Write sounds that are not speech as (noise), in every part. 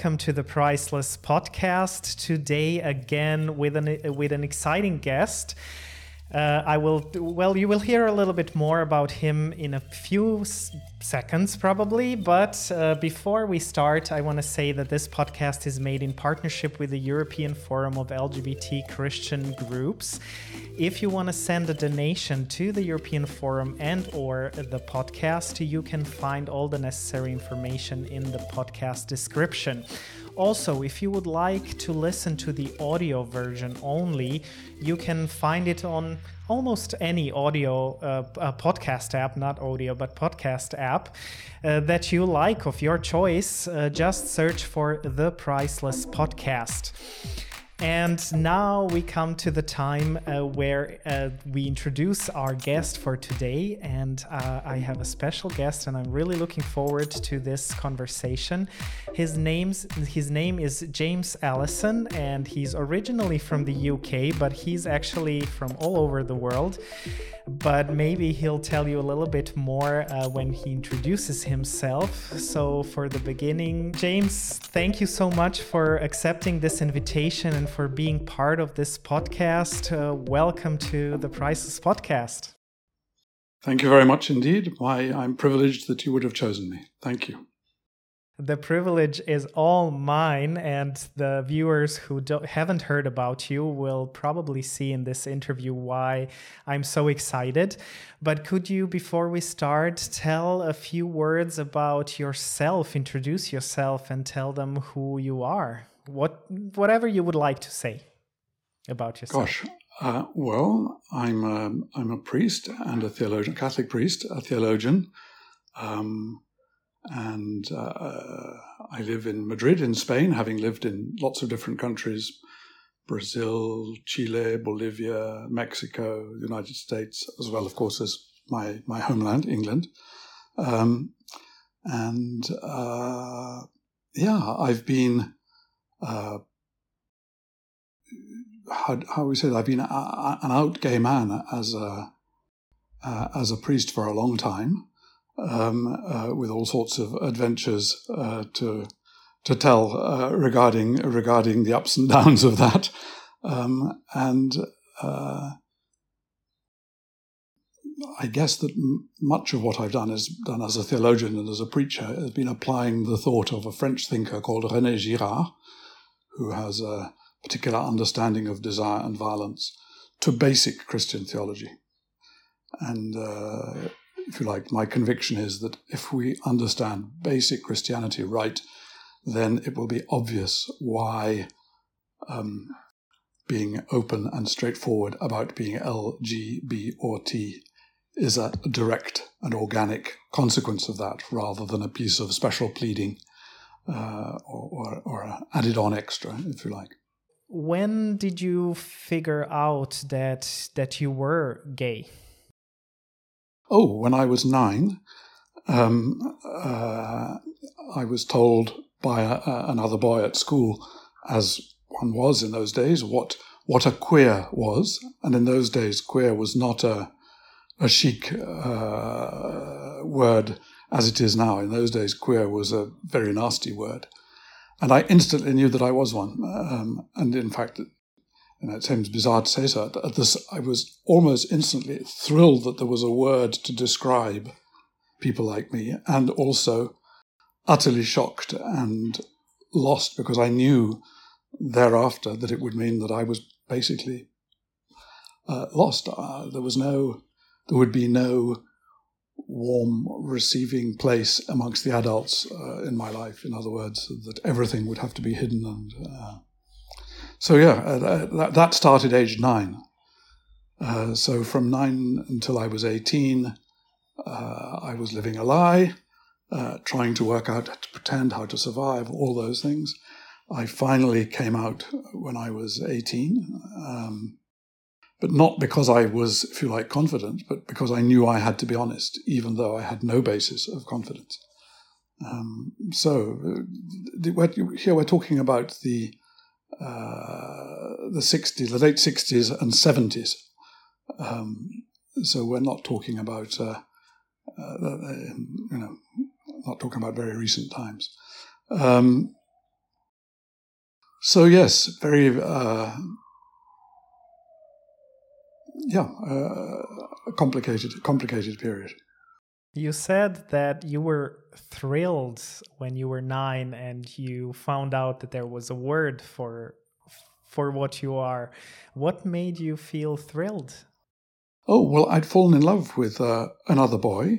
welcome to the Priceless Podcast. Today, again, with an with an exciting guest. Uh, I will, well, you will hear a little bit more about him in a few s- seconds, probably. But uh, before we start, I want to say that this podcast is made in partnership with the European Forum of LGBT Christian Groups. If you want to send a donation to the European Forum and/or the podcast, you can find all the necessary information in the podcast description. Also, if you would like to listen to the audio version only, you can find it on almost any audio uh, uh, podcast app, not audio, but podcast app uh, that you like of your choice. Uh, just search for the Priceless Podcast. And now we come to the time uh, where uh, we introduce our guest for today. And uh, I have a special guest, and I'm really looking forward to this conversation. His name's his name is James Alison, and he's originally from the UK, but he's actually from all over the world. But maybe he'll tell you a little bit more uh, when he introduces himself. So, for the beginning, James, thank you so much for accepting this invitation and for being part of this podcast. Uh, welcome to the Priceless Podcast. Thank you very much indeed. Why, I'm privileged that you would have chosen me. Thank you. The privilege is all mine, and the viewers who haven't heard about you will probably see in this interview why I'm so excited. But could you, before we start, tell a few words about yourself, introduce yourself, and tell them who you are? What, whatever you would like to say about yourself. Gosh, uh, well, I'm a, I'm a priest and a theologian, Catholic priest, a theologian. Um, and uh, I live in Madrid, in Spain, having lived in lots of different countries Brazil, Chile, Bolivia, Mexico, United States, as well, of course, as my, my homeland, England. Um, and uh, yeah, I've been, uh, how, how we say, that? I've been a, an out gay man as a, uh, as a priest for a long time um, uh, with all sorts of adventures uh, to to tell uh, regarding regarding the ups and downs of that, um, and uh, I guess that m- much of what I've done is done as a theologian and as a preacher has been applying the thought of a French thinker called René Girard, who has a particular understanding of desire and violence, to basic Christian theology, and uh, if you like, my conviction is that if we understand basic Christianity right, then it will be obvious why um, being open and straightforward about being L, G, B, or T is a direct and organic consequence of that rather than a piece of special pleading uh, or, or, or added on extra, if you like. When did you figure out that that you were gay? Oh, when I was nine, um, uh, I was told by a, a, another boy at school, as one was in those days, what what a queer was, and in those days, queer was not a a chic uh, word as it is now. In those days, queer was a very nasty word, and I instantly knew that I was one. Um, and in fact, and it seems bizarre to say so, at this, I was almost instantly thrilled that there was a word to describe people like me, and also utterly shocked and lost because I knew thereafter that it would mean that I was basically uh, lost. Uh, there was no, there would be no warm receiving place amongst the adults uh, in my life. In other words, that everything would have to be hidden and uh, so yeah, uh, that, that started age nine. Uh, so from nine until I was 18, uh, I was living a lie, trying to work out how to pretend, how to survive, all those things. I finally came out when I was 18. Um, but not because I was, if you like, confident, but because I knew I had to be honest, even though I had no basis of confidence. Um, so uh, here we're talking about the uh, the 60s, the late 60s and 70s. Um, so we're not talking about, uh, uh, you know, not talking about very recent times. Um, so yes, very uh, yeah, uh, a complicated complicated period. You said that you were thrilled when you were nine and you found out that there was a word for for what you are. What made you feel thrilled? Oh well, I'd fallen in love with uh, another boy,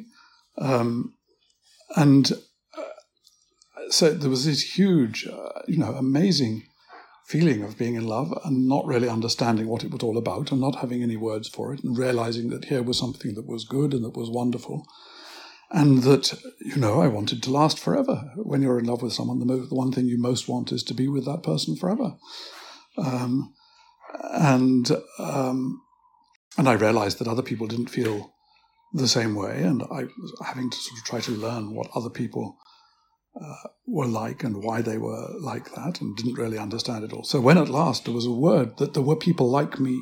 um, and uh, so there was this huge, uh, you know, amazing feeling of being in love and not really understanding what it was all about and not having any words for it and realizing that here was something that was good and that was wonderful and that you know I wanted to last forever. When you're in love with someone, the, mo- the one thing you most want is to be with that person forever. Um, and um, and I realized that other people didn't feel the same way, and I was having to sort of try to learn what other people uh, were like and why they were like that, and didn't really understand it all. So when at last there was a word that there were people like me,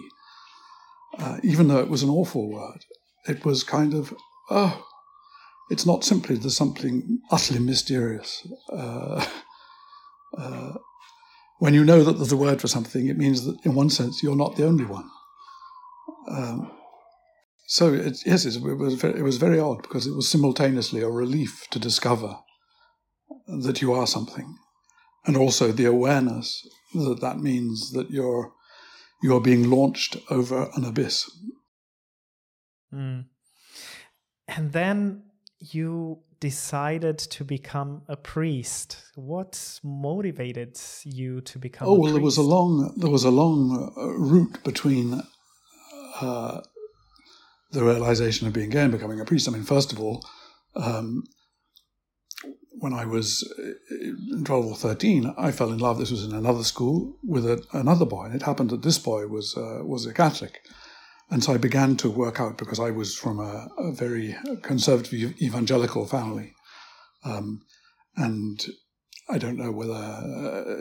uh, even though it was an awful word, it was kind of oh it's not simply there's something utterly mysterious. Uh, (laughs) uh, when you know that there's a word for something, it means that in one sense you're not the only one. Um, so it, yes, it was, very, it was very odd because it was simultaneously a relief to discover that you are something, and also the awareness that that means that you're you're being launched over an abyss. Mm. And then you decided to become a priest. What motivated you to become? Oh well, there was a long there was a long uh, route between uh, the realization of being gay and becoming a priest. I mean, first of all, um, when I was uh, 12 or 13, I fell in love. This was in another school with a, another boy, and it happened that this boy was uh, was a Catholic. And so I began to work out because I was from a, a very conservative evangelical family. Um, and I don't know whether uh,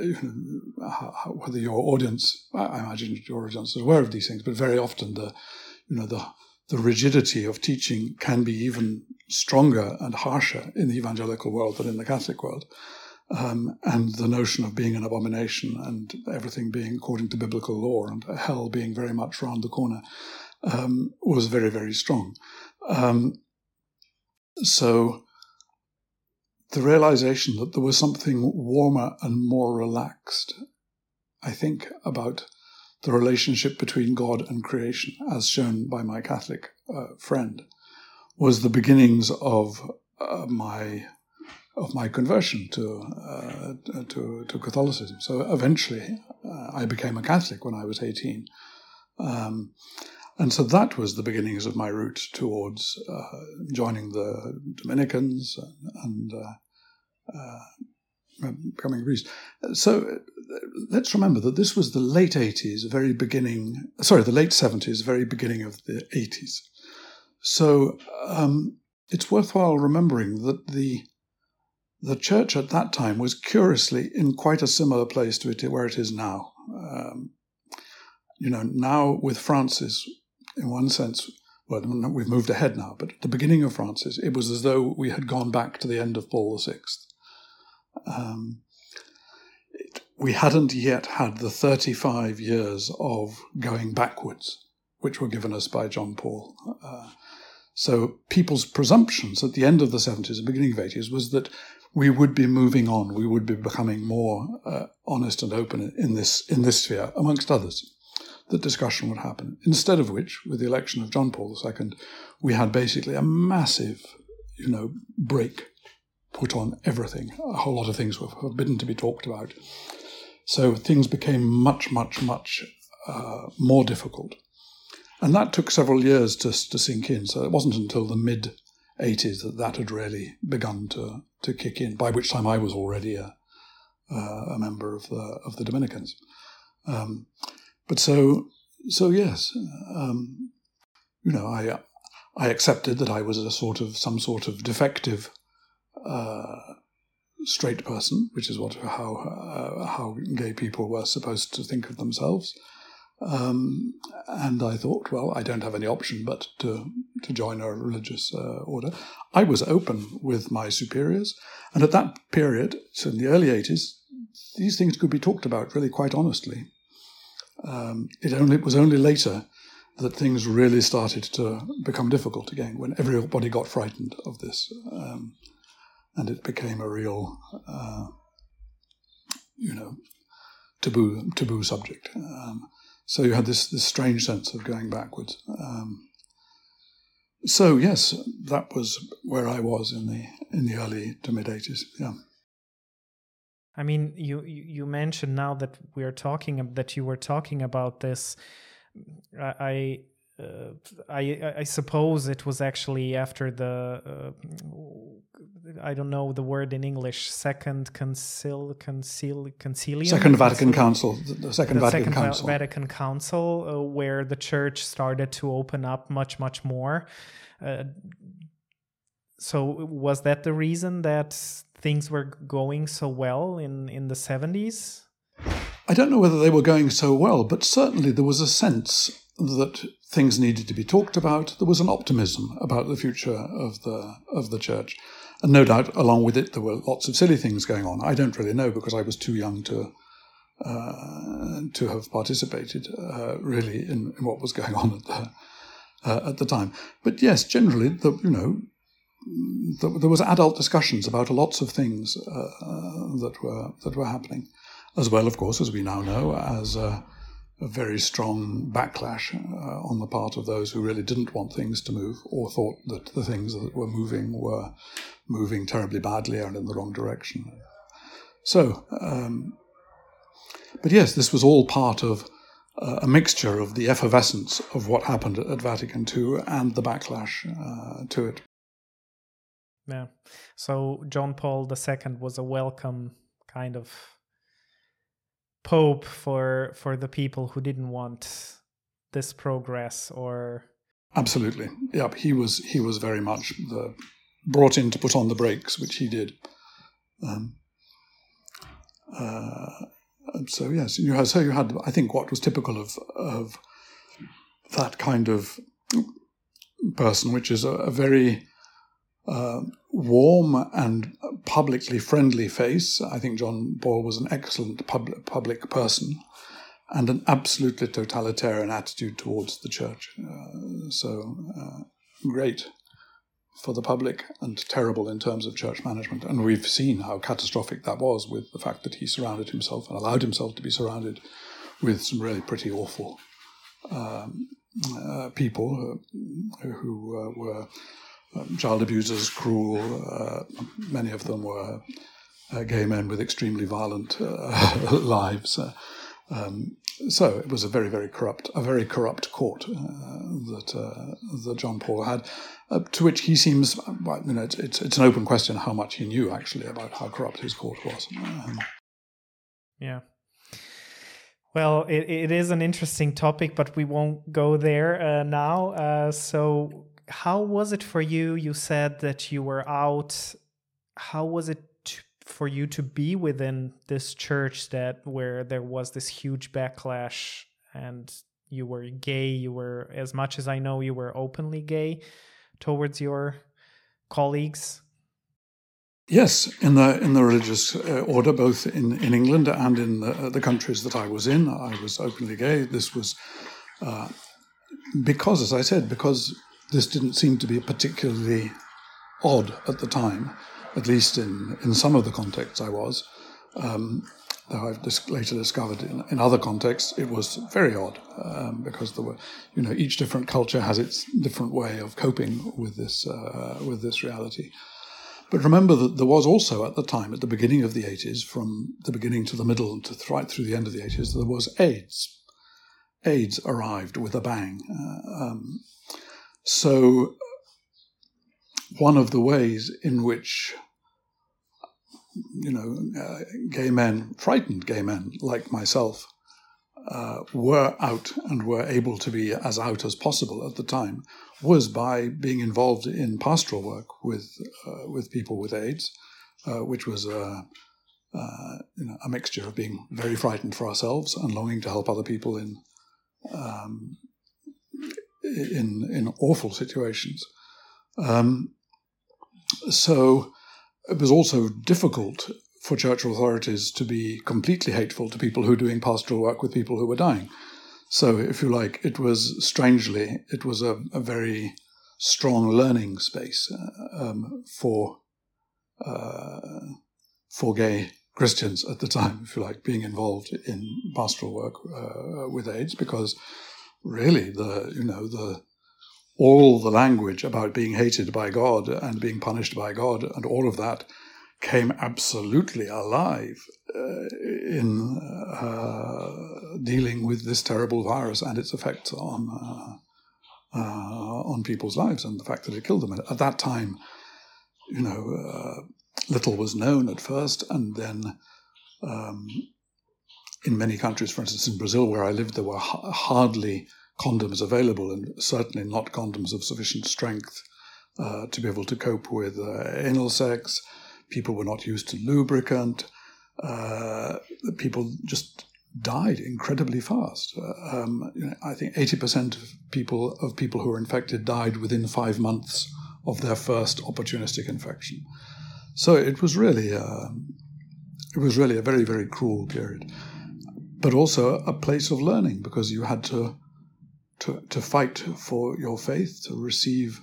whether your audience, I imagine your audience is aware of these things, but very often the, you know, the the rigidity of teaching can be even stronger and harsher in the evangelical world than in the Catholic world. Um, and the notion of being an abomination and everything being according to biblical law and hell being very much round the corner um, was very, very strong. Um, so the realization that there was something warmer and more relaxed, I think, about the relationship between God and creation, as shown by my Catholic uh, friend, was the beginnings of uh, my of my conversion to, uh, to, to Catholicism. So eventually, uh, I became a Catholic when I was eighteen, um, and so that was the beginnings of my route towards uh, joining the Dominicans and, and uh, becoming a priest. So let's remember that this was the late 80s, very beginning, sorry, the late 70s, very beginning of the 80s. So um, it's worthwhile remembering that the the church at that time was curiously in quite a similar place to it where it is now. Um, you know, now with Francis, in one sense, well, we've moved ahead now, but at the beginning of Francis, it was as though we had gone back to the end of Paul VI. Um, it, we hadn't yet had the 35 years of going backwards, which were given us by John Paul. Uh, so people's presumptions at the end of the 70s and beginning of 80s was that we would be moving on, we would be becoming more uh, honest and open in this in this sphere, amongst others. That discussion would happen. Instead of which, with the election of John Paul II, we had basically a massive, you know, break put on everything. A whole lot of things were forbidden to be talked about. So things became much, much, much uh, more difficult. And that took several years to, to sink in. So it wasn't until the mid 80s that that had really begun to, to kick in, by which time I was already a, uh, a member of the, of the Dominicans. Um, but so so yes, um, you know, I I accepted that I was a sort of some sort of defective uh, straight person, which is what how uh, how gay people were supposed to think of themselves. Um, and I thought, well, I don't have any option but to to join a religious uh, order. I was open with my superiors, and at that period, so in the early eighties, these things could be talked about really quite honestly. Um, it only it was only later that things really started to become difficult again when everybody got frightened of this, um, and it became a real, uh, you know, taboo taboo subject. Um, so you had this this strange sense of going backwards. Um, so yes, that was where I was in the in the early to mid eighties. Yeah. I mean, you you mentioned now that we're talking that you were talking about this. I uh, I I suppose it was actually after the uh, I don't know the word in English second concil concil concilium? Second Vatican Council the second the Vatican second Council. Vatican Council uh, where the church started to open up much much more. Uh, so was that the reason that things were going so well in in the 70s i don't know whether they were going so well but certainly there was a sense that things needed to be talked about. There was an optimism about the future of the of the church. And no doubt along with it there were lots of silly things going on. I don't really know because i was too young to uh, to have participated uh, really in, in, what was going on at the uh, at the time. But yes generally the you know there was adult discussions about lots of things uh, that were that were happening, as well, of course, as we now know, as a, a very strong backlash uh, on the part of those who really didn't want things to move or thought that the things that were moving were moving terribly badly and in the wrong direction. So, um, but yes, this was all part of uh, a mixture of the effervescence of what happened at Vatican II and the backlash uh, to it. Yeah. So John Paul II was a welcome kind of pope for for the people who didn't want this progress or absolutely. Yep he was he was very much the brought in to put on the brakes which he did. Um, uh, so yes you had so you had i think what was typical of of that kind of person which is a, a very uh, warm and publicly friendly face. I think John Paul was an excellent pub- public person and an absolutely totalitarian attitude towards the church. Uh, so uh, great for the public and terrible in terms of church management. And we've seen how catastrophic that was with the fact that he surrounded himself and allowed himself to be surrounded with some really pretty awful um, uh, people who, who uh, were child abusers, cruel. Uh, many of them were uh, gay men with extremely violent uh, (laughs) lives. Uh, um, so it was a very, very corrupt, a very corrupt court uh, that that John Paul had, to which he seems, you know, it's, it's, it's an open question how much he knew actually about how corrupt his court was. Um, yeah. Well, it, it is an interesting topic, but we won't go there uh, now. Uh, so, how was it for you? You said that you were out. How was it for you to be within this church that where there was this huge backlash and you were gay? You were, as much as I know, you were openly gay towards your colleagues. Yes, in the in the religious uh, order, both in, in England and in the, the, countries that I was in, I was openly gay. This was uh, because, as I said, because this didn't seem to be particularly odd at the time, at least in, in some of the contexts I was. Um, though I've dis- later discovered in, in, other contexts it was very odd um, because there were, you know, each different culture has its different way of coping with this uh, with this reality. But remember that there was also at the time, at the beginning of the 80s, from the beginning to the middle to right through the end of the 80s, there was AIDS. AIDS arrived with a bang. Uh, um, so, one of the ways in which, you know, uh, gay men, frightened gay men like myself, uh, were out and were able to be as out as possible at the time was by being involved in pastoral work with uh, with people with AIDS, uh, which was a, uh, you know, a mixture of being very frightened for ourselves and longing to help other people in um, in in awful situations. Um, so it was also difficult for church authorities to be completely hateful to people who were doing pastoral work with people who were dying. So, if you like, it was strangely, it was a, a very strong learning space uh, um, for uh, for gay Christians at the time, if you like, being involved in pastoral work uh, with AIDS, because really the you know the all the language about being hated by God and being punished by God and all of that came absolutely alive uh, in uh, dealing with this terrible virus and its effects on uh, uh on people's lives and the fact that it killed them. At that time, you know, uh, little was known at first, and then. Um, in many countries, for instance, in Brazil, where I lived, there were ha- hardly condoms available, and certainly not condoms of sufficient strength uh, to be able to cope with anal sex people were not used to lubricant. Uh, people just died incredibly fast. Uh, um, you know, I think 80% of people of people who were infected died within five months of their first opportunistic infection. So it was really uh, it was really a very very cruel period, but also a place of learning because you had to to to fight for your faith, to receive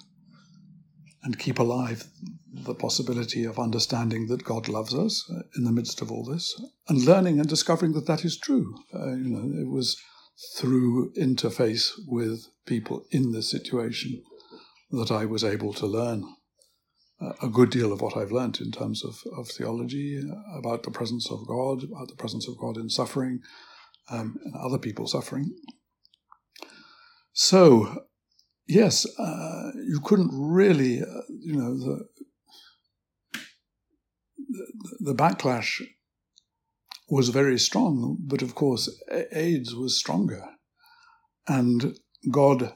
and keep alive the possibility of understanding that God loves us in the midst of all this, and learning and discovering that that is true. Uh, you know, it was through interface with people in this situation that I was able to learn a good deal of what I've learned in terms of, of theology, uh, about the presence of God, about the presence of God in suffering, um, and other people suffering. So, yes, uh, you couldn't really, uh, you know, the, the backlash was very strong, but of course, AIDS was stronger. And God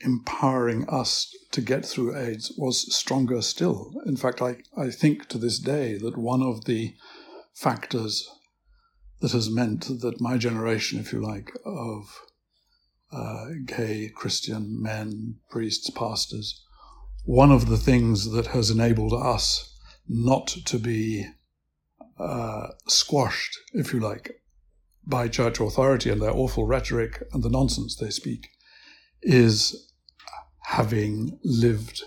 empowering us to get through AIDS was stronger still. In fact, I, I think to this day that one of the factors that has meant that my generation, if you like, of uh, gay Christian men, priests, pastors, one of the things that has enabled us not to be uh, squashed, if you like, by church authority and their awful rhetoric and the nonsense they speak, is having lived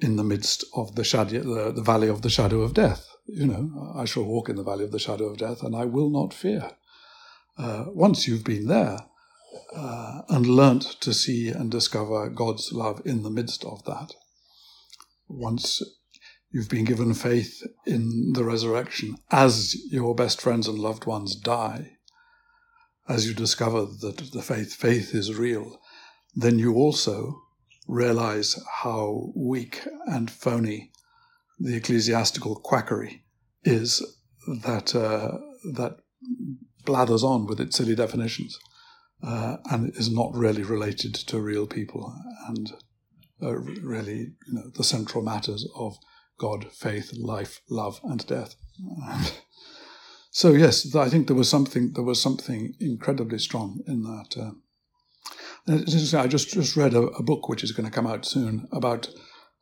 in the midst of the shadow, the, the valley of the shadow of death. You know, I shall walk in the valley of the shadow of death, and I will not fear. Uh, once you've been there uh, and learnt to see and discover God's love in the midst of that, once You've been given faith in the resurrection as your best friends and loved ones die. As you discover that the faith, faith is real, then you also realize how weak and phony the ecclesiastical quackery is that uh, that blathers on with its silly definitions uh, and is not really related to real people and uh, really you know the central matters of God, faith, life, love, and death. (laughs) so yes, I think there was something there was something incredibly strong in that. Uh, I just just read a, a, book which is going to come out soon about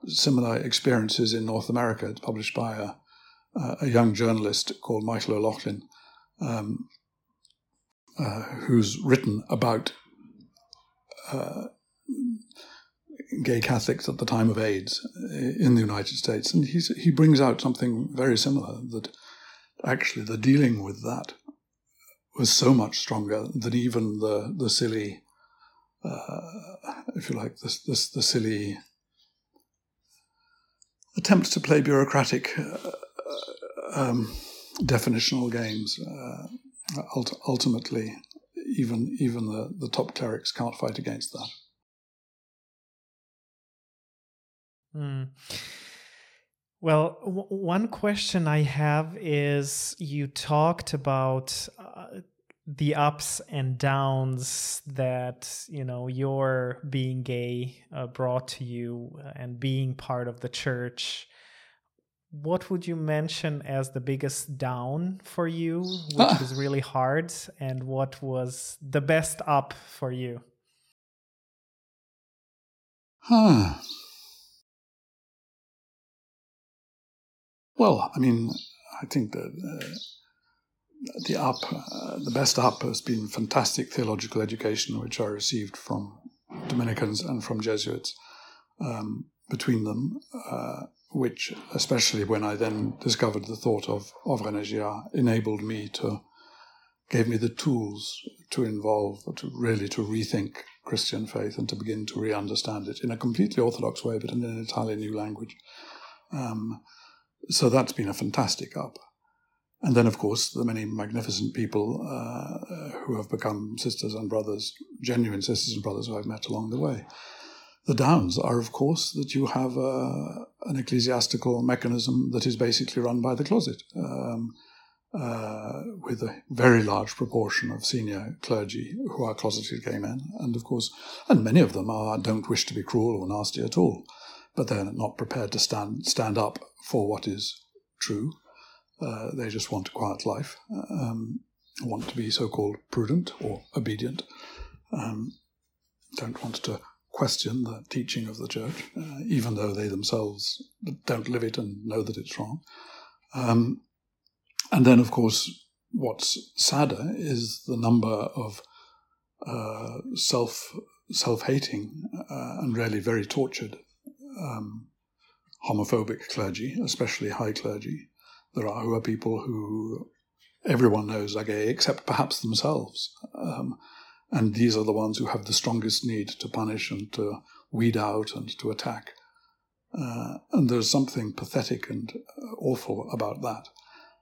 similar experiences in North America. It's published by a, a young journalist called Michael O'Loughlin, um, uh, who's written about uh, gay Catholics at the time of AIDS in the United States. And he's, he brings out something very similar that actually the dealing with that was so much stronger than even the, the silly, uh, if you like, this, this, the silly attempts to play bureaucratic uh, um, definitional games uh, ultimately even even the, the top clerics can't fight against that. Mm. Well, w- one question I have is you talked about uh, the ups and downs that you know your being gay uh, brought to you uh, and being part of the church what would you mention as the biggest down for you which (laughs) was really hard and what was the best up for you? Huh well i mean i think that uh, the up, uh, the best up has been fantastic theological education, which I received from Dominicans and from Jesuits um, between them, uh, which, especially when I then discovered the thought of, of René Girard, enabled me to, gave me the tools to involve, to really to rethink Christian faith and to begin to re understand it in a completely orthodox way, but in an entirely new language. Um, so that's been a fantastic up. And then, of course, the many magnificent people uh, who have become sisters and brothers, genuine sisters and brothers who I've met along the way. The downs are, of course, that you have uh, an ecclesiastical mechanism that is basically run by the closet, um, uh, with a very large proportion of senior clergy who are closeted gay men, and of course, and many of them are don't wish to be cruel or nasty at all, but they're not prepared to stand stand up for what is true uh, they just want a quiet life, um, want to be so called prudent or obedient, um, don't want to question the teaching of the church, uh, even though they themselves don't live it and know that it's wrong. Um, and then, of course, what's sadder is the number of uh, self self hating uh, and really very tortured um, homophobic clergy, especially high clergy, there are who are people who everyone knows are gay except perhaps themselves. Um, and these are the ones who have the strongest need to punish and to weed out and to attack. Uh, and there's something pathetic and uh, awful about that.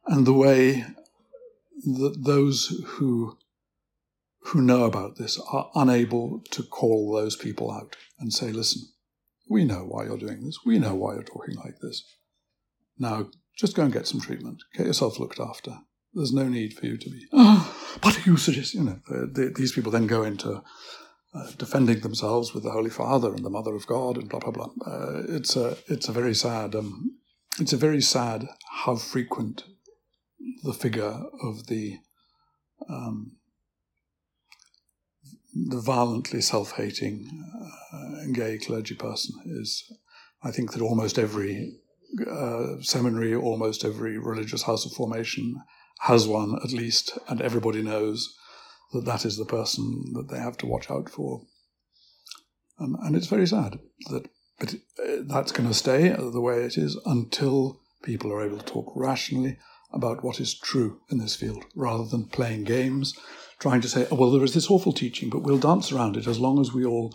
And the way that those who who know about this are unable to call those people out and say, listen, we know why you're doing this. We know why you're talking like this. Now just go and get some treatment. Get yourself looked after. There's no need for you to be, oh, what are you suggesting? You know, these people then go into uh, defending themselves with the Holy Father and the Mother of God and blah, blah, blah. Uh, it's, a, it's a very sad, um, it's a very sad how frequent the figure of the, um, the violently self-hating uh, gay clergy person is. I think that almost every uh, seminary, almost every religious house of formation has one at least, and everybody knows that that is the person that they have to watch out for. Um, and it's very sad that, but uh, that's going to stay the way it is until people are able to talk rationally about what is true in this field, rather than playing games, trying to say, oh, well, there is this awful teaching, but we'll dance around it as long as we all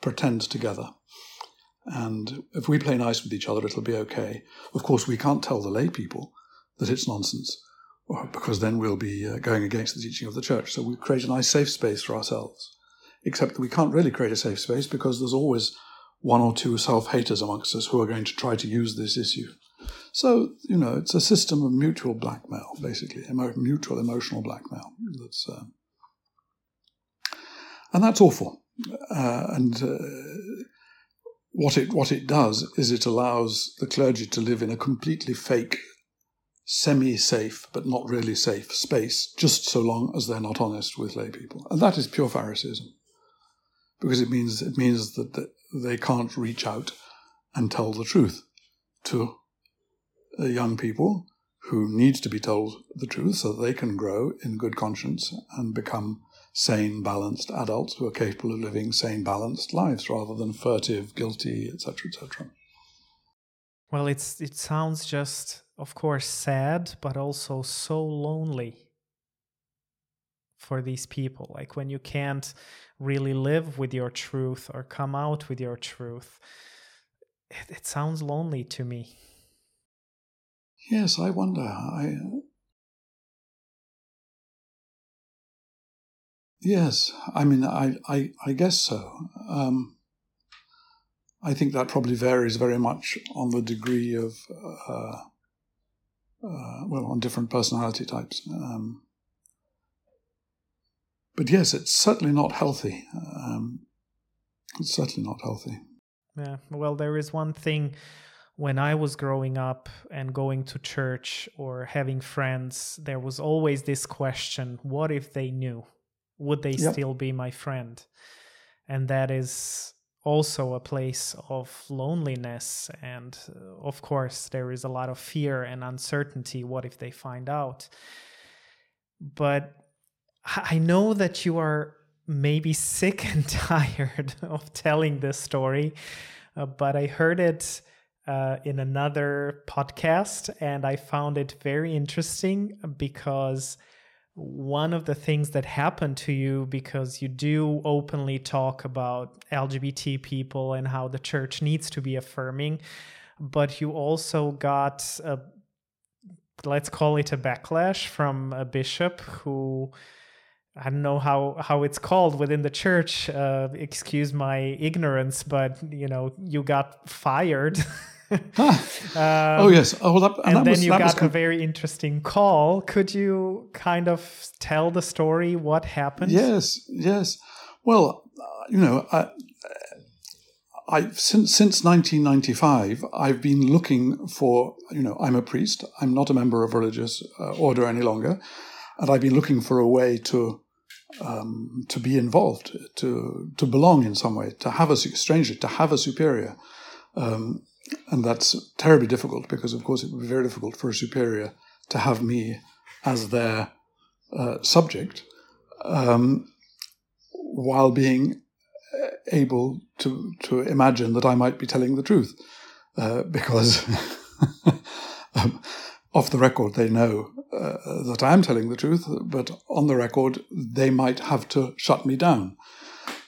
pretend together. And if we play nice with each other, it'll be okay. Of course, we can't tell the lay people that it's nonsense, because then we'll be uh, going against the teaching of the church. So we create a nice safe space for ourselves. Except that we can't really create a safe space because there's always one or two self haters amongst us who are going to try to use this issue. So, you know, it's a system of mutual blackmail, basically, emo- mutual emotional blackmail. That's, uh, and that's awful. Uh, and uh, what it what it does is it allows the clergy to live in a completely fake, semi-safe but not really safe space, just so long as they're not honest with lay people, and that is pure Phariseeism, because it means it means that, they can't reach out and tell the truth to young people who need to be told the truth so that they can grow in good conscience and become sane, balanced adults who are capable of living sane, balanced lives rather than furtive, guilty, etc., etc. Well, it's it sounds just, of course, sad, but also so lonely for these people. Like when you can't really live with your truth or come out with your truth, it, it sounds lonely to me. Yes, I wonder. I Yes, I mean, I, I, I guess so. Um, I think that probably varies very much on the degree of, uh, uh, well, on different personality types. Um, but yes, it's certainly not healthy. Um, it's certainly not healthy. Yeah. Well, there is one thing when I was growing up and going to church or having friends, there was always this question what if they knew? Would they yep. still be my friend? And that is also a place of loneliness. And uh, of course, there is a lot of fear and uncertainty. What if they find out? But I know that you are maybe sick (laughs) and tired of telling this story, uh, but I heard it uh, in another podcast and I found it very interesting because one of the things that happened to you because you do openly talk about LGBT people and how the church needs to be affirming, but you also got a let's call it a backlash from a bishop who I don't know how how it's called within the church. Uh, excuse my ignorance, but you know, you got fired. (laughs) ah. (laughs) um, oh yes. Oh, well, that, and, and then was, you got a very interesting call. Could you kind of tell the story? What happened? Yes, yes. Well, uh, you know, I, I since since 1995, I've been looking for. You know, I'm a priest. I'm not a member of religious uh, order any longer, and I've been looking for a way to um, to be involved, to to belong in some way, to have a strangely to have a superior, um, and that's terribly difficult because, of course, it would be very difficult for a superior to have me as their uh, subject, um, while being able to to imagine that I might be telling the truth, uh, because. (laughs) um, off the record, they know uh, that I am telling the truth, but on the record, they might have to shut me down.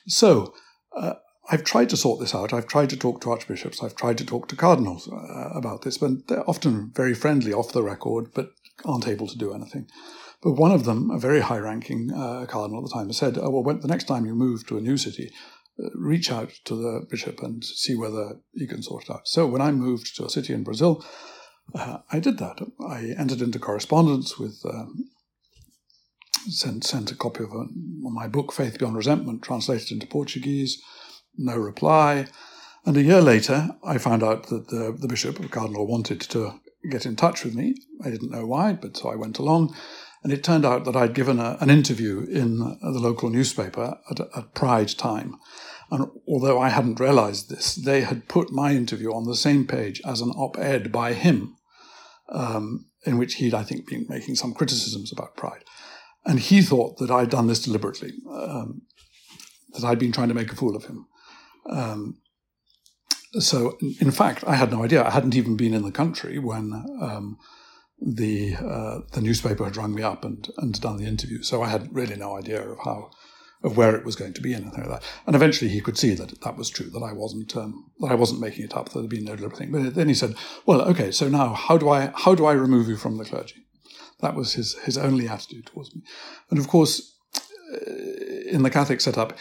So, uh, I've tried to sort this out. I've tried to talk to archbishops. I've tried to talk to cardinals uh, about this, but they're often very friendly off the record, but aren't able to do anything. But one of them, a very high ranking uh, cardinal at the time, said, oh, Well, when, the next time you move to a new city, uh, reach out to the bishop and see whether he can sort it out. So when I moved to a city in Brazil, uh, I did that. I entered into correspondence with, um, sent, sent a copy of a, my book, Faith Beyond Resentment, translated into Portuguese, no reply. And a year later, I found out that the, the bishop, the cardinal, wanted to get in touch with me. I didn't know why, but so I went along. And it turned out that I'd given a, an interview in the local newspaper at, at Pride time. And although I hadn't realized this, they had put my interview on the same page as an op ed by him um, in which he'd, I think, been making some criticisms about pride. And he thought that I'd done this deliberately, um, that I'd been trying to make a fool of him. Um, so, in fact, I had no idea. I hadn't even been in the country when um, the uh, the newspaper had rung me up and, and done the interview. So I had really no idea of how of where it was going to be and anything like that. And eventually he could see that that was true, that I wasn't um, that I wasn't making it up, that there'd been no deliberate thing. But then he said, "Well, okay, so now how do I how do I remove you from the clergy?" That was his his only attitude towards me. And of course, uh, in the Catholic setup,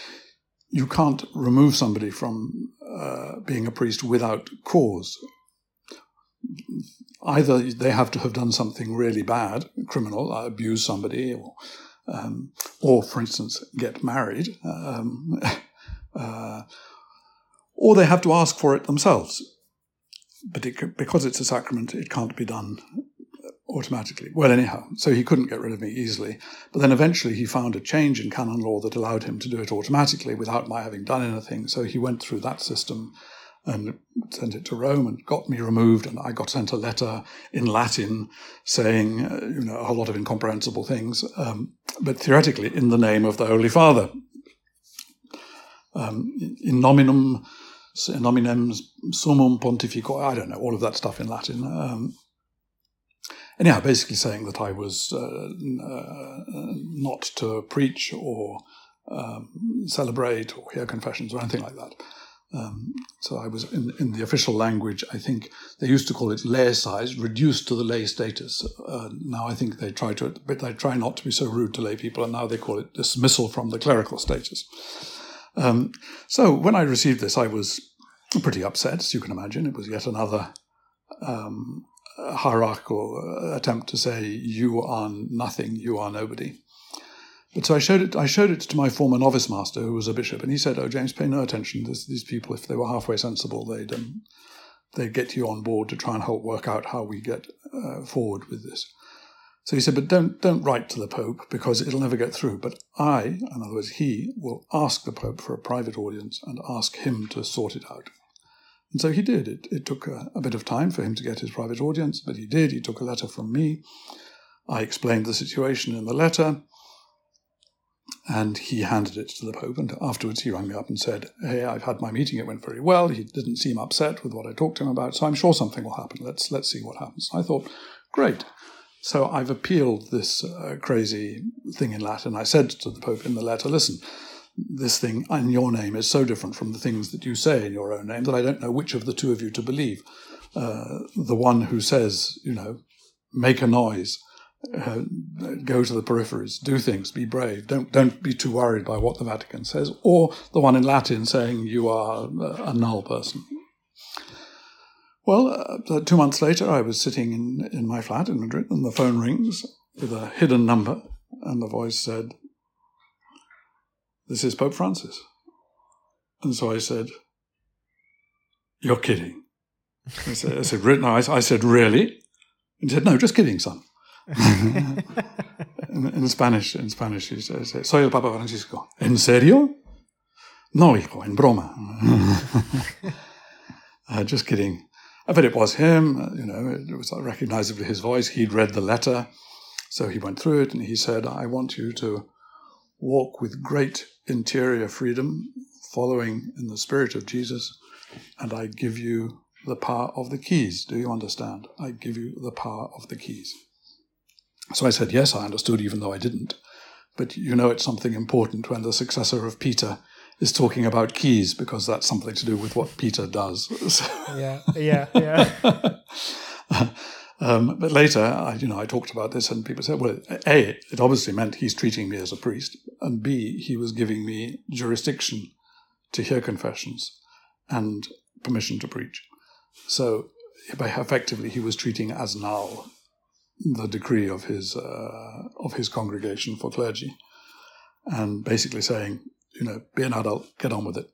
you can't remove somebody from uh, being a priest without cause. Either they have to have done something really bad, criminal, abuse somebody, or um, or, for instance, get married, um, (laughs) uh, or they have to ask for it themselves. But it, because it's a sacrament, it can't be done automatically. Well, anyhow, so he couldn't get rid of me easily. But then eventually he found a change in canon law that allowed him to do it automatically without my having done anything. So he went through that system and sent it to Rome and got me removed. And I got sent a letter in Latin saying, uh, you know, a whole lot of incomprehensible things, um, but theoretically in the name of the Holy Father. Um, in nominum, in nominem summum pontifico, I don't know, all of that stuff in Latin. Um, anyhow, basically saying that I was uh, uh, not to preach or um, celebrate or hear confessions or anything like that. Um, so I was in, in the official language. I think they used to call it laicized, reduced to the lay status. Uh, now I think they try to, but they try not to be so rude to lay people, and now they call it dismissal from the clerical status. Um, so when I received this, I was pretty upset, as you can imagine. It was yet another um, hierarchical attempt to say you are nothing, you are nobody. But so I showed it. I showed it to my former novice master, who was a bishop, and he said, "Oh, James, pay no attention. This, these people, if they were halfway sensible, they'd um, they'd get you on board to try and help work out how we get uh, forward with this." So he said, "But don't don't write to the Pope because it'll never get through. But I, in other words, he will ask the Pope for a private audience and ask him to sort it out." And so he did. It, it took a, a bit of time for him to get his private audience, but he did. He took a letter from me. I explained the situation in the letter. And he handed it to the Pope. And afterwards, he rang me up and said, Hey, I've had my meeting. It went very well. He didn't seem upset with what I talked to him about. So I'm sure something will happen. Let's, let's see what happens. I thought, Great. So I've appealed this uh, crazy thing in Latin. I said to the Pope in the letter, Listen, this thing in your name is so different from the things that you say in your own name that I don't know which of the two of you to believe. Uh, the one who says, you know, make a noise uh, go to the peripheries, do things, be brave, don't don't be too worried by what the Vatican says, or the one in Latin saying you are a null person. Well, uh, two months later, I was sitting in, in my flat in Madrid, and the phone rings with a hidden number, and the voice said, "This is Pope Francis." And so I said, "You're kidding." I said, I said, no, I, said, really? And he said, no, just kidding, son (laughs) in, in, Spanish, in Spanish, he says, "Soy el Papa Francisco." ¿En serio? No, hijo, en broma. (laughs) uh, just kidding. I But it was him. You know, it was recognizably his voice. He'd read the letter, so he went through it, and he said, "I want you to walk with great interior freedom, following in the spirit of Jesus, and I give you." The power of the keys. Do you understand? I give you the power of the keys. So I said, Yes, I understood, even though I didn't. But you know it's something important when the successor of Peter is talking about keys because that's something to do with what Peter does. (laughs) yeah, yeah, yeah. (laughs) um, but later, I, you know, I talked about this, and people said, "Well, a, it obviously meant he's treating me as a priest, and b, he was giving me jurisdiction to hear confessions and permission to preach." So, effectively, he was treating as now the decree of his uh, of his congregation for clergy, and basically saying, you know, be an adult, get on with it.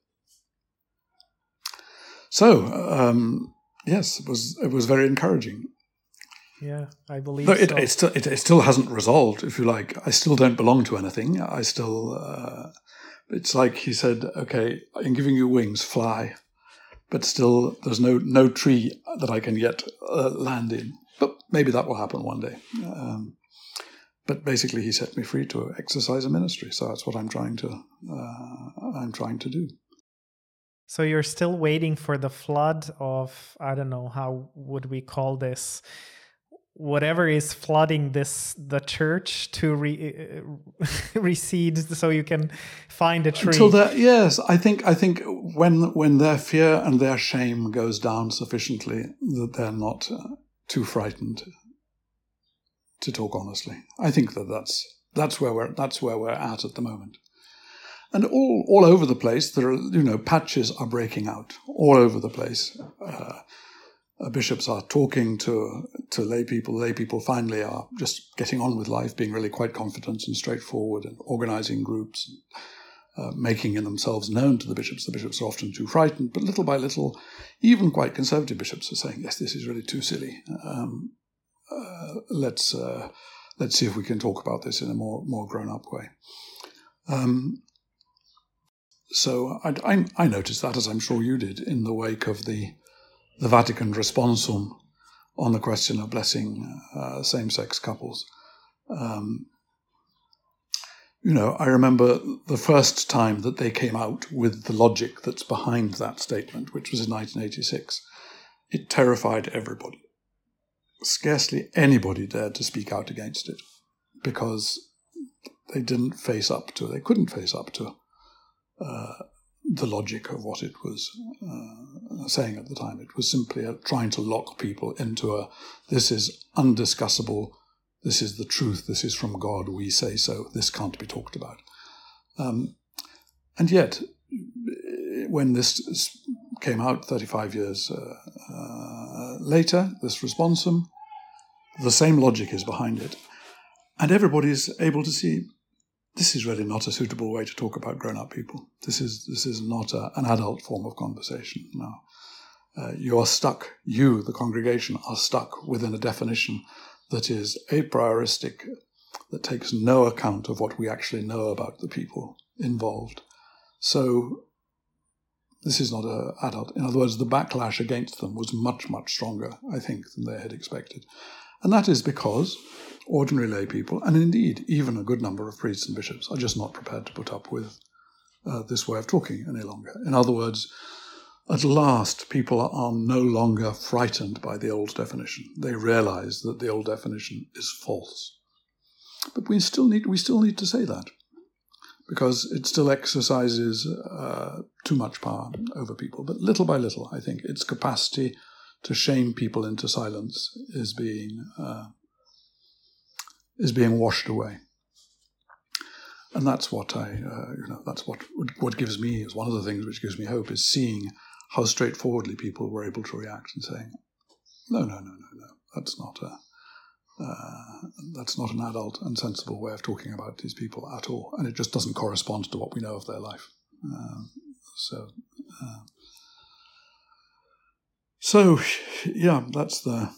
So um, yes, it was it was very encouraging. Yeah, I believe. No, it, so. it, still it, it, still hasn't resolved. If you like, I still don't belong to anything. I still. Uh, it's like he said, "Okay, I'm giving you wings, fly," but still, there's no no tree that I can yet uh, land in. But maybe that will happen one day. Um, but basically, he set me free to exercise a ministry. So that's what I'm trying to uh, I'm trying to do. So you're still waiting for the flood of I don't know how would we call this whatever is flooding this the church to re, uh, (laughs) recede so you can find a tree until that yes i think i think when when their fear and their shame goes down sufficiently that they're not uh, too frightened to talk honestly. I think that that's that's where we're that's where we're at at the moment. And all all over the place, there are you know patches are breaking out all over the place. Uh, bishops are talking to to lay people. Lay people finally are just getting on with life, being really quite confident and straightforward, and organising groups, uh, making themselves known to the bishops. The bishops are often too frightened, but little by little, even quite conservative bishops are saying, "Yes, this is really too silly. Um, uh, let's uh, let's see if we can talk about this in a more more grown up way." Um, so I, I, I, noticed that, as I'm sure you did, in the wake of the the Vatican responsum on the question of blessing uh, same sex couples. Um, you know, I remember the first time that they came out with the logic that's behind that statement, which was in 1986. It terrified everybody. Scarcely anybody dared to speak out against it because they didn't face up to, they couldn't face up to uh, the logic of what it was uh, saying at the time. It was simply trying to lock people into a this is undiscussable this is the truth, this is from God, we say so, this can't be talked about. Um, and yet, when this came out 35 years uh, uh, later, this responsum, the same logic is behind it. And everybody is able to see this is really not a suitable way to talk about grown-up people. This is this is not a, an adult form of conversation. Now, uh, you are stuck. You, the congregation, are stuck within a definition that is a prioristic, that takes no account of what we actually know about the people involved. So this is not an adult. In other words, the backlash against them was much, much stronger, I think, than they had expected. And that is because ordinary lay people, and indeed even a good number of priests and bishops, are just not prepared to put up with uh, this way of talking any longer. In other words, at last, people are no longer frightened by the old definition. They realize that the old definition is false. But we still need, we still need to say that because it still exercises uh, too much power over people. But little by little, I think its capacity to shame people into silence is being uh, is being washed away. And that's what I, uh, you know, that's what what gives me is one of the things which gives me hope is seeing how straightforwardly people were able to react and saying, no, no, no, no, no, that's not a, uh, that's not an adult and sensible way of talking about these people at all, and it just doesn't correspond to what we know of their life. Uh, so, uh, so yeah, that's the.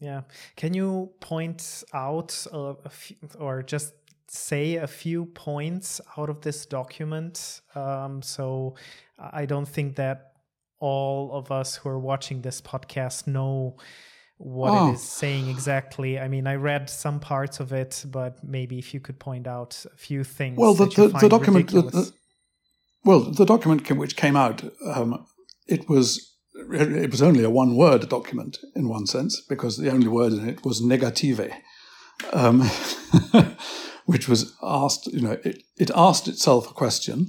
Yeah, can you point out uh, few, or just say a few points out of this document? Um, so, I don't think that all of us who are watching this podcast know what oh. it is saying exactly. I mean, I read some parts of it, but maybe if you could point out a few things. Well, the, the, the document, the, the, well, the document which came out, um, it was it was only a one-word document in one sense because the only word in it was negative, um, (laughs) which was asked. You know, it, it asked itself a question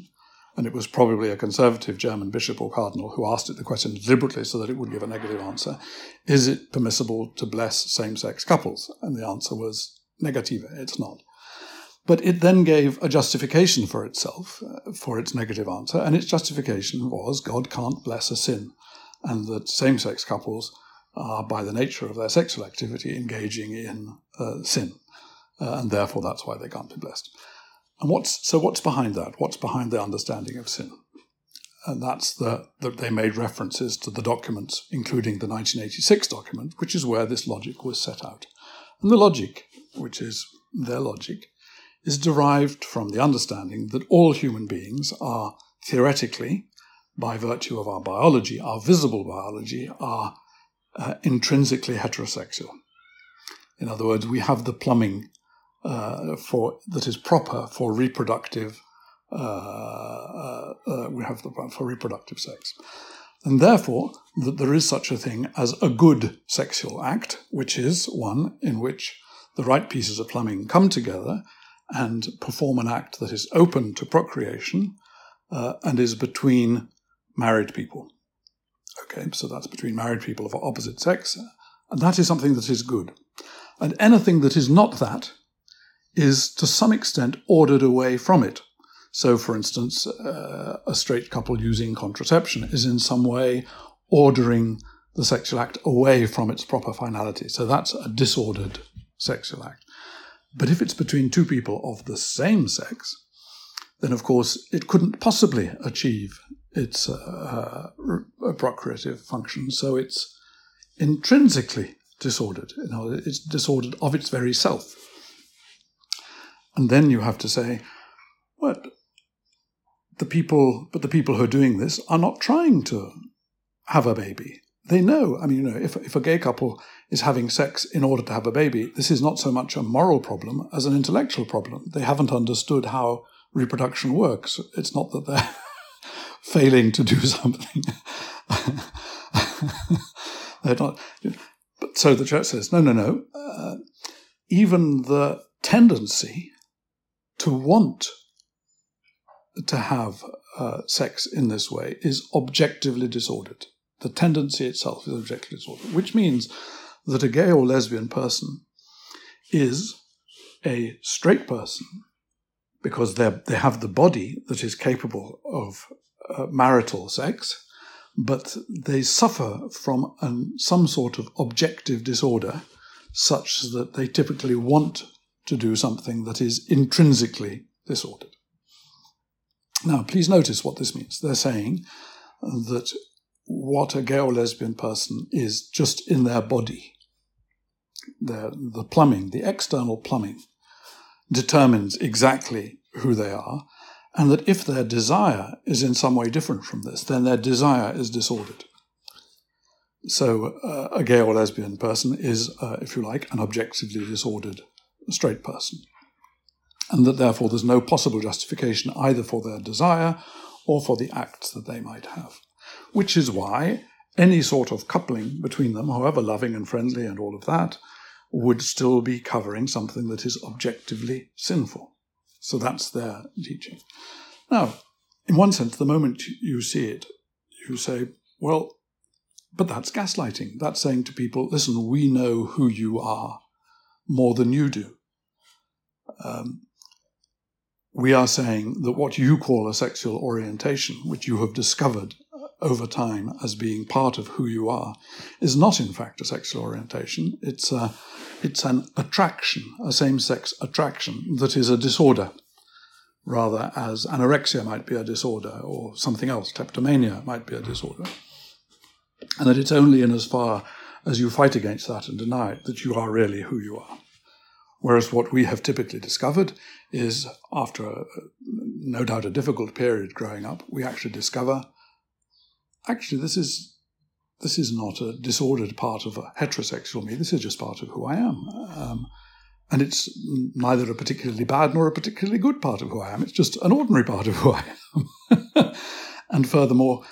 and it was probably a conservative German bishop or cardinal who asked it the question deliberately so that it would give a negative answer Is it permissible to bless same sex couples? And the answer was negative, it's not. But it then gave a justification for itself, uh, for its negative answer, and its justification was God can't bless a sin, and that same sex couples are, by the nature of their sexual activity, engaging in uh, sin, uh, and therefore that's why they can't be blessed. And what's so what's behind that? What's behind the understanding of sin? And that's that the, they made references to the documents, including the 1986 document, which is where this logic was set out. And the logic, which is their logic, is derived from the understanding that all human beings are theoretically, by virtue of our biology, our visible biology, are uh, intrinsically heterosexual. In other words, we have the plumbing uh, for that is proper for reproductive. Uh, uh, uh, we have the for reproductive sex, and therefore that there is such a thing as a good sexual act, which is one in which the right pieces of plumbing come together and perform an act that is open to procreation uh, and is between married people. Okay, so that's between married people of opposite sex, and that is something that is good. And anything that is not that is to some extent ordered away from it. So, for instance, uh, a straight couple using contraception is in some way ordering the sexual act away from its proper finality. So, that's a disordered sexual act. But if it's between two people of the same sex, then of course it couldn't possibly achieve its uh, procreative function. So, it's intrinsically disordered. You know, it's disordered of its very self. And then you have to say, what? The people, but the people who are doing this are not trying to have a baby. They know. I mean, you know, if, if a gay couple is having sex in order to have a baby, this is not so much a moral problem as an intellectual problem. They haven't understood how reproduction works. It's not that they're (laughs) failing to do (laughs) something. they're not. But so the church says, no, no, no. Uh, even the tendency to want to have uh, sex in this way is objectively disordered. The tendency itself is objectively disordered, which means that a gay or lesbian person is a straight person because they have the body that is capable of uh, marital sex, but they suffer from an, some sort of objective disorder such that they typically want to do something that is intrinsically disordered. Now, please notice what this means. They're saying that what a gay or lesbian person is just in their body, the, the plumbing, the external plumbing, determines exactly who they are, and that if their desire is in some way different from this, then their desire is disordered. So, uh, a gay or lesbian person is, uh, if you like, an objectively disordered straight person. And that therefore there's no possible justification either for their desire or for the acts that they might have. Which is why any sort of coupling between them, however loving and friendly and all of that, would still be covering something that is objectively sinful. So that's their teaching. Now, in one sense, the moment you see it, you say, well, but that's gaslighting. That's saying to people, listen, we know who you are more than you do. Um, we are saying that what you call a sexual orientation, which you have discovered over time as being part of who you are, is not in fact a sexual orientation. It's, a, it's an attraction, a same sex attraction that is a disorder, rather as anorexia might be a disorder or something else, kleptomania might be a disorder and that it's only in as far as you fight against that and deny it that you are really who you are. Whereas what we have typically discovered is, after a, no doubt a difficult period growing up, we actually discover actually this is this is not a disordered part of a heterosexual me. This is just part of who I am. Um, and it's neither a particularly bad nor a particularly good part of who I am. It's just an ordinary part of who I am. (laughs) and furthermore,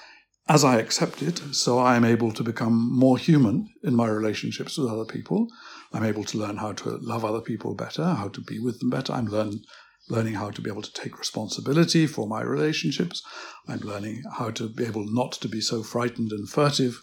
as I accept it, so I am able to become more human in my relationships with other people. I'm able to learn how to love other people better, how to be with them better. I'm learn, learning how to be able to take responsibility for my relationships. I'm learning how to be able not to be so frightened and furtive.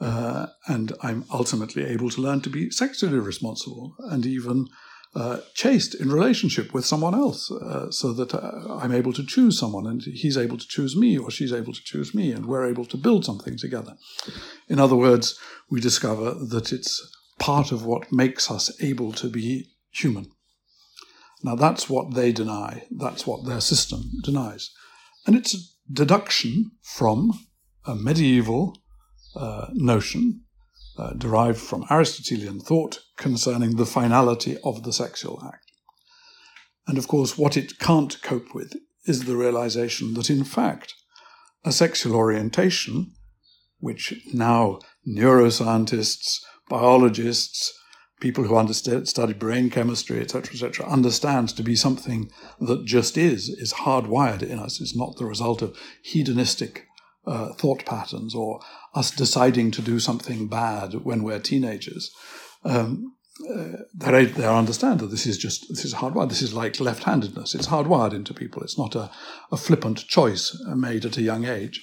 Uh, and I'm ultimately able to learn to be sexually responsible and even uh, chaste in relationship with someone else uh, so that uh, I'm able to choose someone and he's able to choose me or she's able to choose me and we're able to build something together. In other words, we discover that it's part of what makes us able to be human. Now, that's what they deny, that's what their system denies. And it's a deduction from a medieval uh, notion uh, derived from Aristotelian thought concerning the finality of the sexual act. And of course, what it can't cope with is the realization that, in fact, a sexual orientation, which now neuroscientists, biologists, people who understand, study brain chemistry, etc., etc., understand to be something that just is, is hardwired in us. It's not the result of hedonistic uh, thought patterns or us deciding to do something bad when we're teenagers. Um, uh, they, they understand that this is just this is hardwired. This is like left-handedness. It's hardwired into people. It's not a, a flippant choice made at a young age.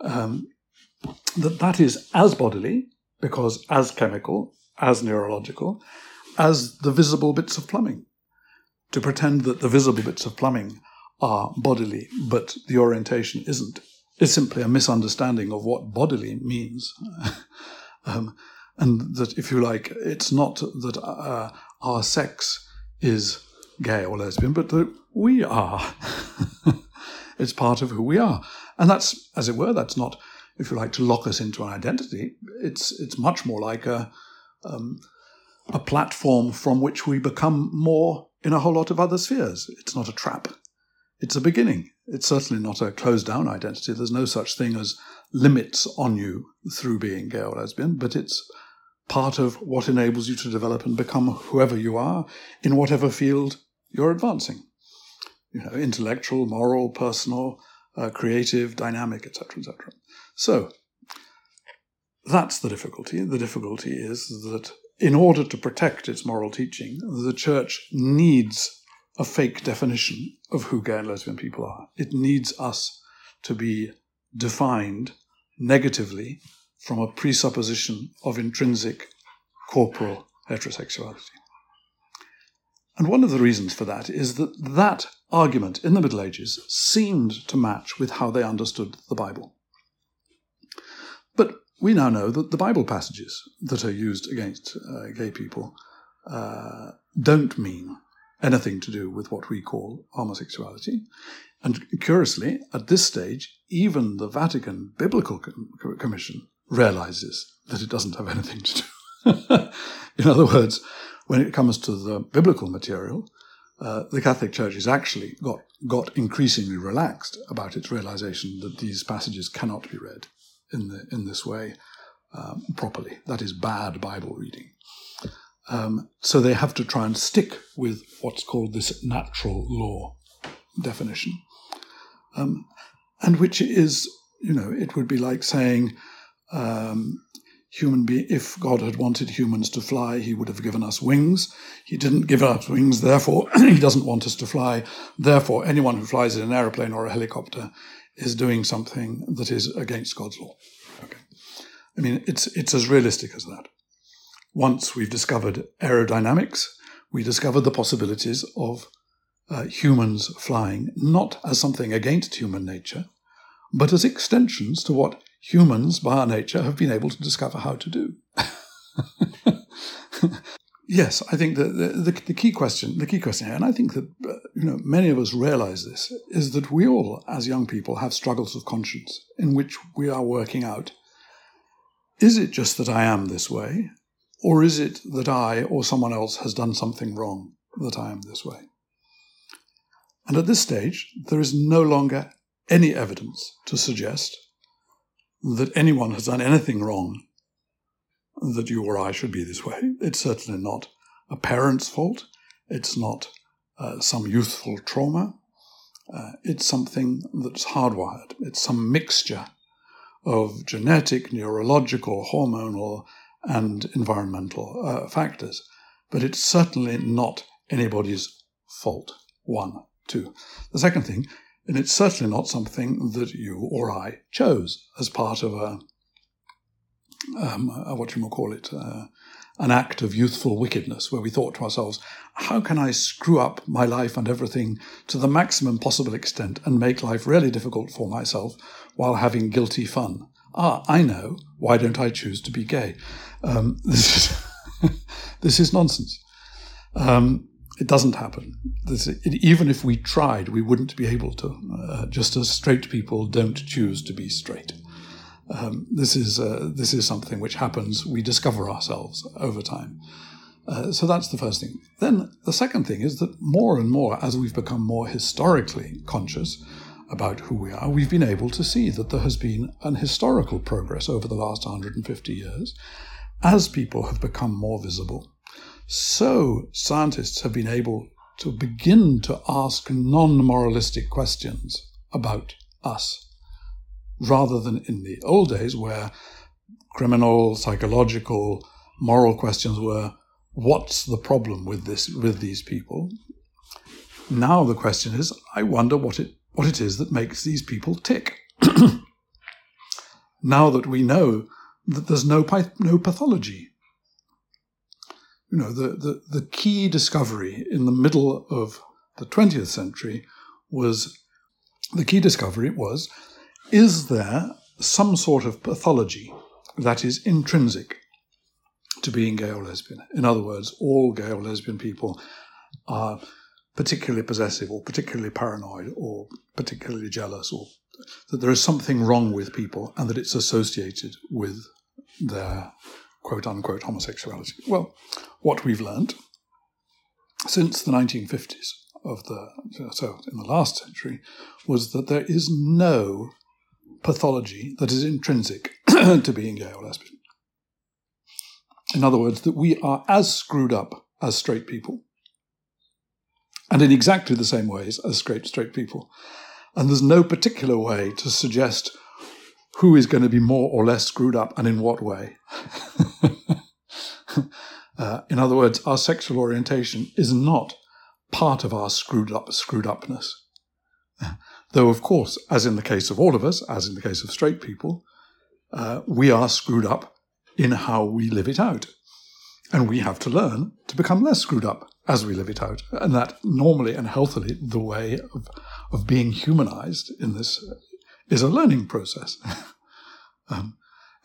Um, that that is as bodily because as chemical, as neurological, as the visible bits of plumbing. To pretend that the visible bits of plumbing are bodily, but the orientation isn't, is simply a misunderstanding of what bodily means. (laughs) um, and that, if you like, it's not that uh, our sex is gay or lesbian, but that we are. (laughs) it's part of who we are. And that's, as it were, that's not, if you like, to lock us into an identity. It's, it's much more like a, um, a platform from which we become more in a whole lot of other spheres. It's not a trap. It's a beginning. It's certainly not a closed down identity. There's no such thing as limits on you through being gay or lesbian, but it's part of what enables you to develop and become whoever you are in whatever field you're advancing. You know, intellectual, moral, personal, uh, creative, dynamic, etc., etc. So that's the difficulty. The difficulty is that in order to protect its moral teaching, the church needs a fake definition of who gay and lesbian people are. It needs us to be defined negatively from a presupposition of intrinsic corporal heterosexuality. And one of the reasons for that is that that argument in the Middle Ages seemed to match with how they understood the Bible. But we now know that the Bible passages that are used against uh, gay people uh, don't mean anything to do with what we call homosexuality. And curiously, at this stage, even the Vatican Biblical Commission realizes that it doesn't have anything to do. (laughs) In other words, when it comes to the biblical material, uh, the Catholic Church has actually got, got increasingly relaxed about its realization that these passages cannot be read in, the, in this way um, properly. That is bad Bible reading. Um, so they have to try and stick with what's called this natural law definition, um, and which is, you know, it would be like saying, um, human be if God had wanted humans to fly, he would have given us wings. He didn't give us wings, therefore (clears throat) he doesn't want us to fly. Therefore, anyone who flies in an aeroplane or a helicopter is doing something that is against God's law. Okay. I mean, it's it's as realistic as that. Once we've discovered aerodynamics, we discovered the possibilities of uh, humans flying, not as something against human nature, but as extensions to what humans, by our nature, have been able to discover how to do. (laughs) yes, I think that the, the, the, key question, the key question and I think that uh, you know many of us realize this, is that we all, as young people, have struggles of conscience in which we are working out: is it just that I am this way, or is it that I or someone else has done something wrong that I am this way? And at this stage, there is no longer any evidence to suggest that anyone has done anything wrong that you or I should be this way. It's certainly not a parent's fault. It's not uh, some youthful trauma. Uh, it's something that's hardwired. It's some mixture of genetic, neurological, hormonal, and environmental uh, factors. But it's certainly not anybody's fault. One. Two. The second thing and it's certainly not something that you or I chose as part of a, um, a what you might call it, uh, an act of youthful wickedness, where we thought to ourselves, how can I screw up my life and everything to the maximum possible extent and make life really difficult for myself while having guilty fun? Ah, I know. Why don't I choose to be gay? Um, (laughs) this is this is nonsense. Um, it doesn't happen. This, it, even if we tried, we wouldn't be able to. Uh, just as straight people don't choose to be straight. Um, this is uh, this is something which happens. We discover ourselves over time. Uh, so that's the first thing. Then the second thing is that more and more, as we've become more historically conscious about who we are, we've been able to see that there has been an historical progress over the last 150 years as people have become more visible so scientists have been able to begin to ask non moralistic questions about us, rather than in the old days where criminal, psychological, moral questions were what's the problem with this with these people? Now the question is, I wonder what it what it is that makes these people tick. (clears throat) now that we know that there's no no pathology you know, the, the, the key discovery in the middle of the 20th century was the key discovery was is there some sort of pathology that is intrinsic to being gay or lesbian? In other words, all gay or lesbian people are particularly possessive or particularly paranoid or particularly jealous or that there is something wrong with people and that it's associated with their quote unquote homosexuality? Well, what we've learned since the 1950s of the so in the last century was that there is no pathology that is intrinsic (clears throat) to being gay or lesbian. In other words, that we are as screwed up as straight people, and in exactly the same ways as straight straight people. And there's no particular way to suggest who is going to be more or less screwed up and in what way. (laughs) uh, in other words, our sexual orientation is not part of our screwed up screwed upness. (laughs) Though, of course, as in the case of all of us, as in the case of straight people, uh, we are screwed up in how we live it out. And we have to learn to become less screwed up as we live it out. And that normally and healthily, the way of, of being humanized in this is a learning process. (laughs) um,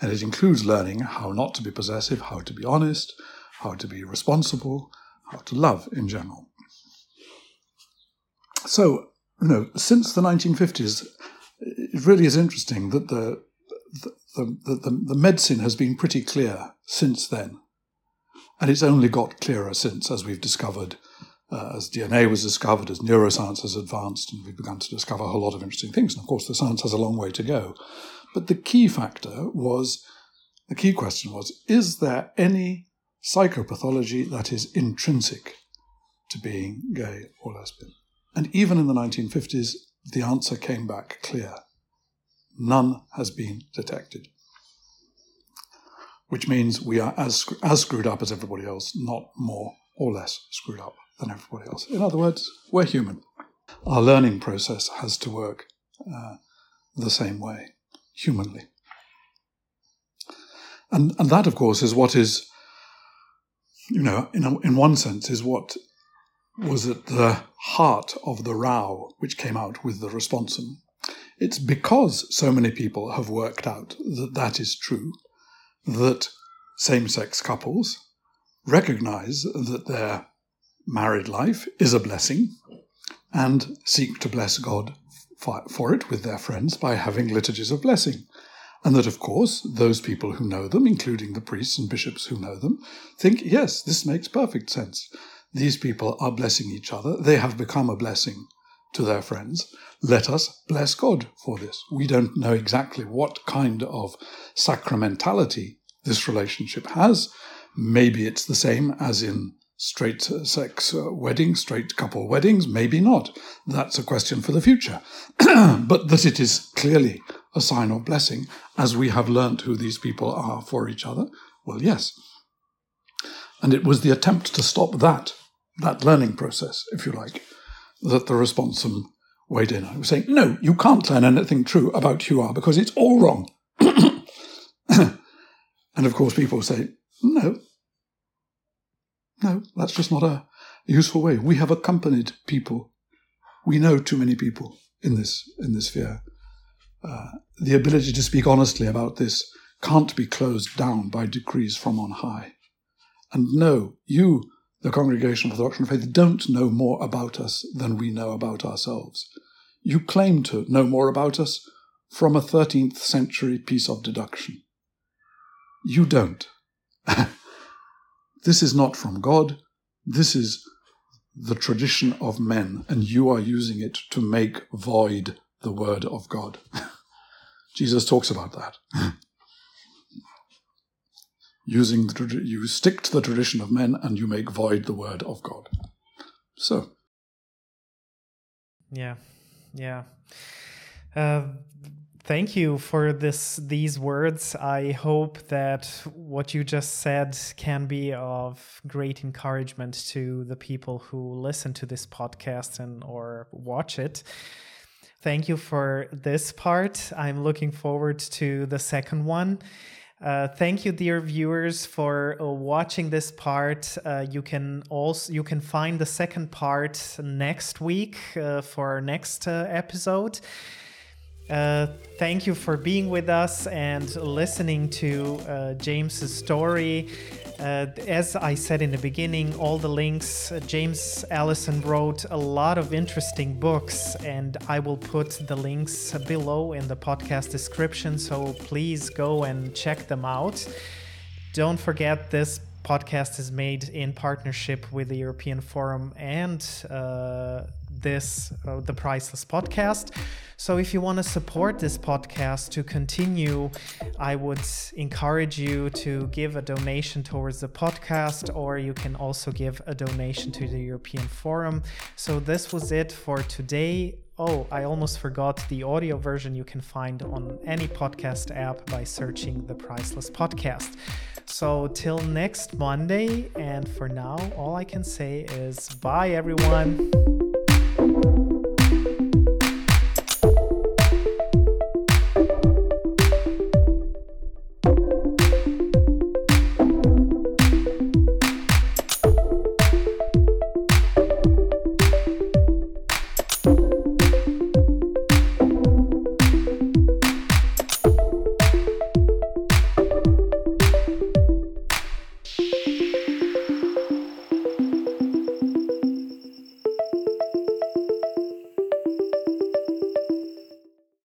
and it includes learning how not to be possessive, how to be honest, how to be responsible, how to love in general. so, you know, since the 1950s, it really is interesting that the the, the, the, the medicine has been pretty clear since then. And it's only got clearer since, as we've discovered, uh, as DNA was discovered, as neuroscience has advanced, and we've begun to discover a whole lot of interesting things. And of course, the science has a long way to go. But the key factor was the key question was is there any psychopathology that is intrinsic to being gay or lesbian? And even in the 1950s, the answer came back clear. None has been detected. Which means we are as, as screwed up as everybody else, not more or less screwed up than everybody else. In other words, we're human. Our learning process has to work uh, the same way, humanly. And, and that, of course, is what is, you know, in, a, in one sense, is what was at the heart of the row which came out with the responsum. It's because so many people have worked out that that is true that same sex couples recognize that their married life is a blessing and seek to bless God for it with their friends by having liturgies of blessing. And that, of course, those people who know them, including the priests and bishops who know them, think, yes, this makes perfect sense. These people are blessing each other. They have become a blessing to their friends. Let us bless God for this. We don't know exactly what kind of sacramentality this relationship has. Maybe it's the same as in straight sex weddings, straight couple weddings, maybe not. That's a question for the future. (clears throat) but that it is clearly a sign of blessing, as we have learnt who these people are for each other, well, yes. And it was the attempt to stop that, that learning process, if you like, that the responsum weighed in. I was saying, no, you can't learn anything true about are because it's all wrong. (coughs) and of course, people say, no, no, that's just not a useful way. We have accompanied people. We know too many people in this in this sphere. Uh, the ability to speak honestly about this can't be closed down by decrees from on high. And no, you, the Congregation of the Doctrine of Faith, don't know more about us than we know about ourselves. You claim to know more about us from a 13th century piece of deduction. You don't. (laughs) This is not from God. This is the tradition of men, and you are using it to make void the word of God. (laughs) Jesus talks about that. (laughs) using the you stick to the tradition of men and you make void the word of God. So. Yeah, yeah. Uh, Thank you for this these words. I hope that what you just said can be of great encouragement to the people who listen to this podcast and or watch it. Thank you for this part. I'm looking forward to the second one. Uh, thank you, dear viewers, for uh, watching this part. Uh, you can also you can find the second part next week uh, for our next uh, episode. Uh, thank you for being with us and listening to uh, James's story. Uh, as I said in the beginning, all the links, uh, James Alison wrote a lot of interesting books, and I will put the links below in the podcast description. So please go and check them out. Don't forget, this podcast is made in partnership with the European Forum and uh, this, uh, the Priceless Podcast. So if you want to support this podcast to continue, I would encourage you to give a donation towards the podcast, or you can also give a donation to the European Forum. So this was it for today. Oh, I almost forgot the audio version you can find on any podcast app by searching the Priceless Podcast. So, till next Monday, and for now, all I can say is bye, everyone.